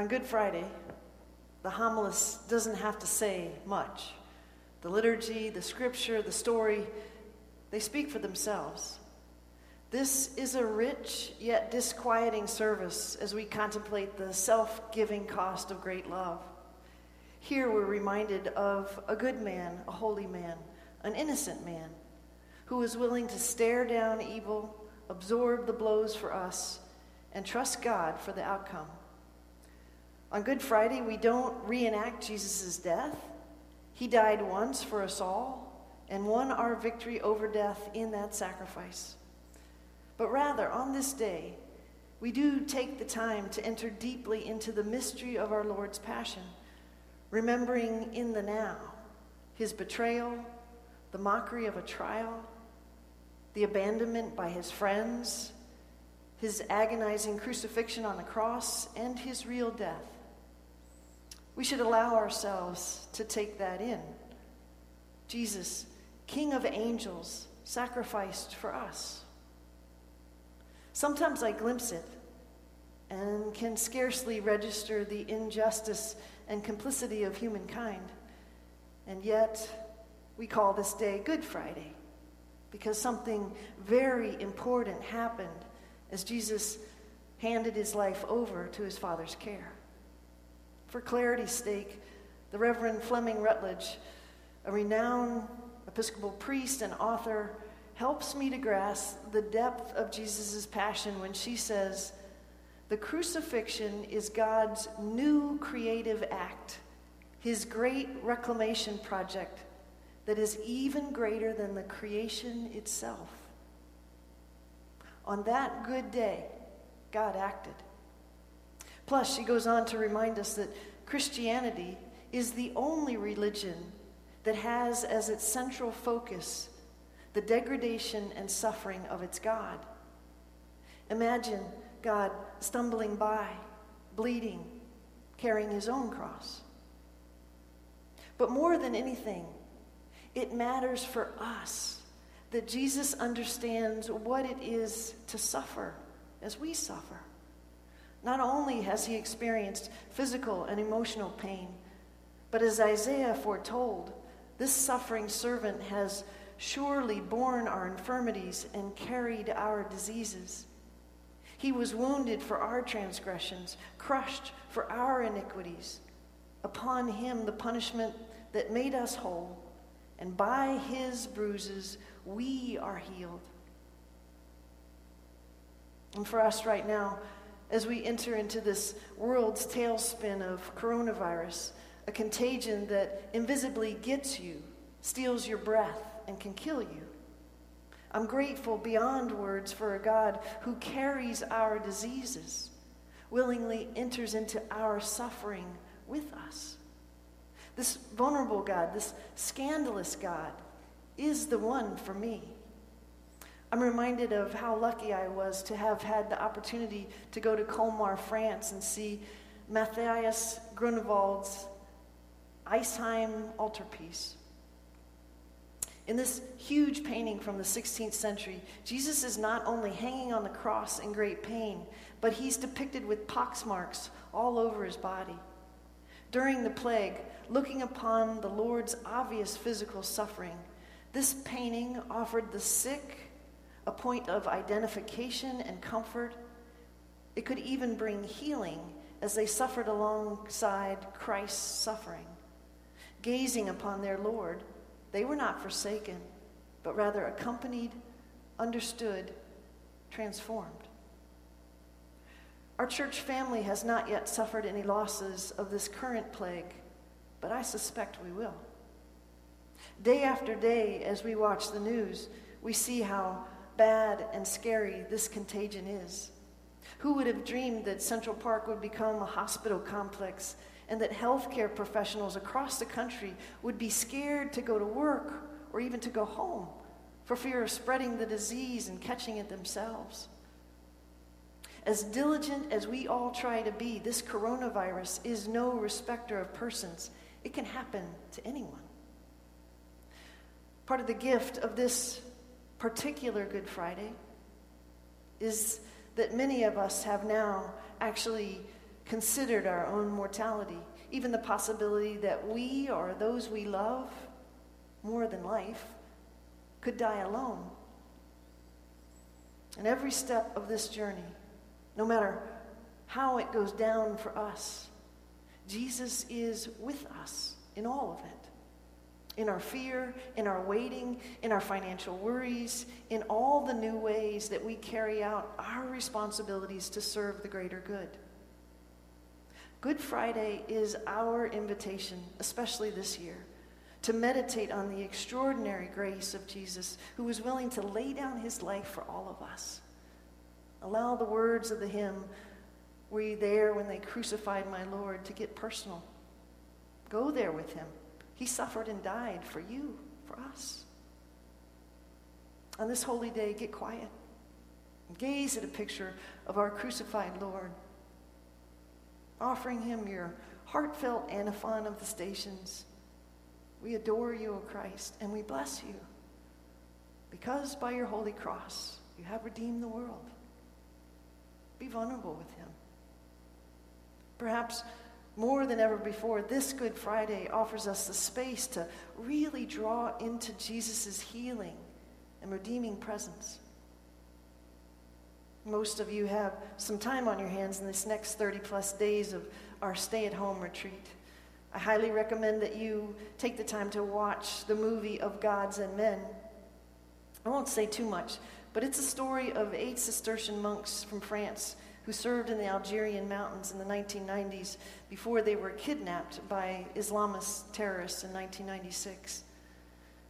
On Good Friday, the homilist doesn't have to say much. The liturgy, the scripture, the story, they speak for themselves. This is a rich yet disquieting service as we contemplate the self giving cost of great love. Here we're reminded of a good man, a holy man, an innocent man, who was willing to stare down evil, absorb the blows for us, and trust God for the outcome. On Good Friday, we don't reenact Jesus' death. He died once for us all and won our victory over death in that sacrifice. But rather, on this day, we do take the time to enter deeply into the mystery of our Lord's passion, remembering in the now his betrayal, the mockery of a trial, the abandonment by his friends, his agonizing crucifixion on the cross, and his real death. We should allow ourselves to take that in. Jesus, King of angels, sacrificed for us. Sometimes I glimpse it and can scarcely register the injustice and complicity of humankind. And yet, we call this day Good Friday because something very important happened as Jesus handed his life over to his Father's care. For clarity's sake, the Reverend Fleming Rutledge, a renowned Episcopal priest and author, helps me to grasp the depth of Jesus' passion when she says, The crucifixion is God's new creative act, his great reclamation project that is even greater than the creation itself. On that good day, God acted. Plus, she goes on to remind us that Christianity is the only religion that has as its central focus the degradation and suffering of its God. Imagine God stumbling by, bleeding, carrying his own cross. But more than anything, it matters for us that Jesus understands what it is to suffer as we suffer. Not only has he experienced physical and emotional pain, but as Isaiah foretold, this suffering servant has surely borne our infirmities and carried our diseases. He was wounded for our transgressions, crushed for our iniquities. Upon him the punishment that made us whole, and by his bruises we are healed. And for us right now, as we enter into this world's tailspin of coronavirus, a contagion that invisibly gets you, steals your breath, and can kill you. I'm grateful beyond words for a God who carries our diseases, willingly enters into our suffering with us. This vulnerable God, this scandalous God, is the one for me. I'm reminded of how lucky I was to have had the opportunity to go to Colmar, France, and see Matthias Grunewald's Isenheim altarpiece. In this huge painting from the 16th century, Jesus is not only hanging on the cross in great pain, but he's depicted with pox marks all over his body. During the plague, looking upon the Lord's obvious physical suffering, this painting offered the sick a point of identification and comfort. It could even bring healing as they suffered alongside Christ's suffering. Gazing upon their Lord, they were not forsaken, but rather accompanied, understood, transformed. Our church family has not yet suffered any losses of this current plague, but I suspect we will. Day after day, as we watch the news, we see how bad and scary this contagion is. Who would have dreamed that Central Park would become a hospital complex and that healthcare professionals across the country would be scared to go to work or even to go home for fear of spreading the disease and catching it themselves. As diligent as we all try to be, this coronavirus is no respecter of persons. It can happen to anyone. Part of the gift of this particular Good Friday is that many of us have now actually considered our own mortality, even the possibility that we or those we love more than life could die alone. And every step of this journey, no matter how it goes down for us, Jesus is with us in all of it. In our fear, in our waiting, in our financial worries, in all the new ways that we carry out our responsibilities to serve the greater good. Good Friday is our invitation, especially this year, to meditate on the extraordinary grace of Jesus, who was willing to lay down his life for all of us. Allow the words of the hymn, Were you there when they crucified my Lord, to get personal? Go there with him. He suffered and died for you, for us. On this holy day, get quiet. Gaze at a picture of our crucified Lord offering him your heartfelt antiphon of the stations. We adore you, O Christ, and we bless you because by your holy cross you have redeemed the world. Be vulnerable with him. Perhaps more than ever before, this Good Friday offers us the space to really draw into Jesus' healing and redeeming presence. Most of you have some time on your hands in this next 30 plus days of our stay at home retreat. I highly recommend that you take the time to watch the movie of Gods and Men. I won't say too much, but it's a story of eight Cistercian monks from France who served in the Algerian mountains in the 1990s before they were kidnapped by Islamist terrorists in 1996.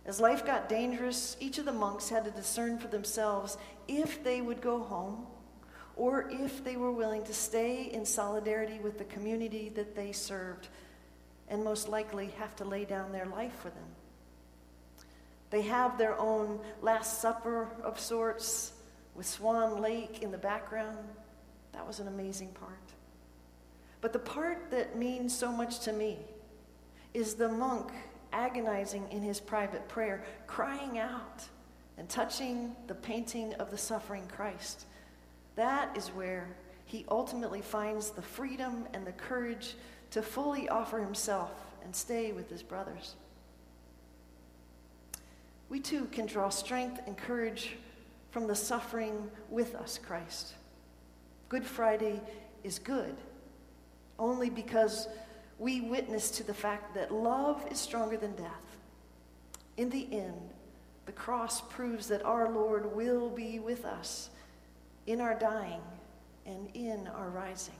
As life got dangerous, each of the monks had to discern for themselves if they would go home or if they were willing to stay in solidarity with the community that they served and most likely have to lay down their life for them. They have their own Last Supper of sorts with Swan Lake in the background. That was an amazing part. But the part that means so much to me is the monk agonizing in his private prayer, crying out and touching the painting of the suffering Christ. That is where he ultimately finds the freedom and the courage to fully offer himself and stay with his brothers. We too can draw strength and courage from the suffering with us, Christ. Good Friday is good only because we witness to the fact that love is stronger than death. In the end, the cross proves that our Lord will be with us in our dying and in our rising.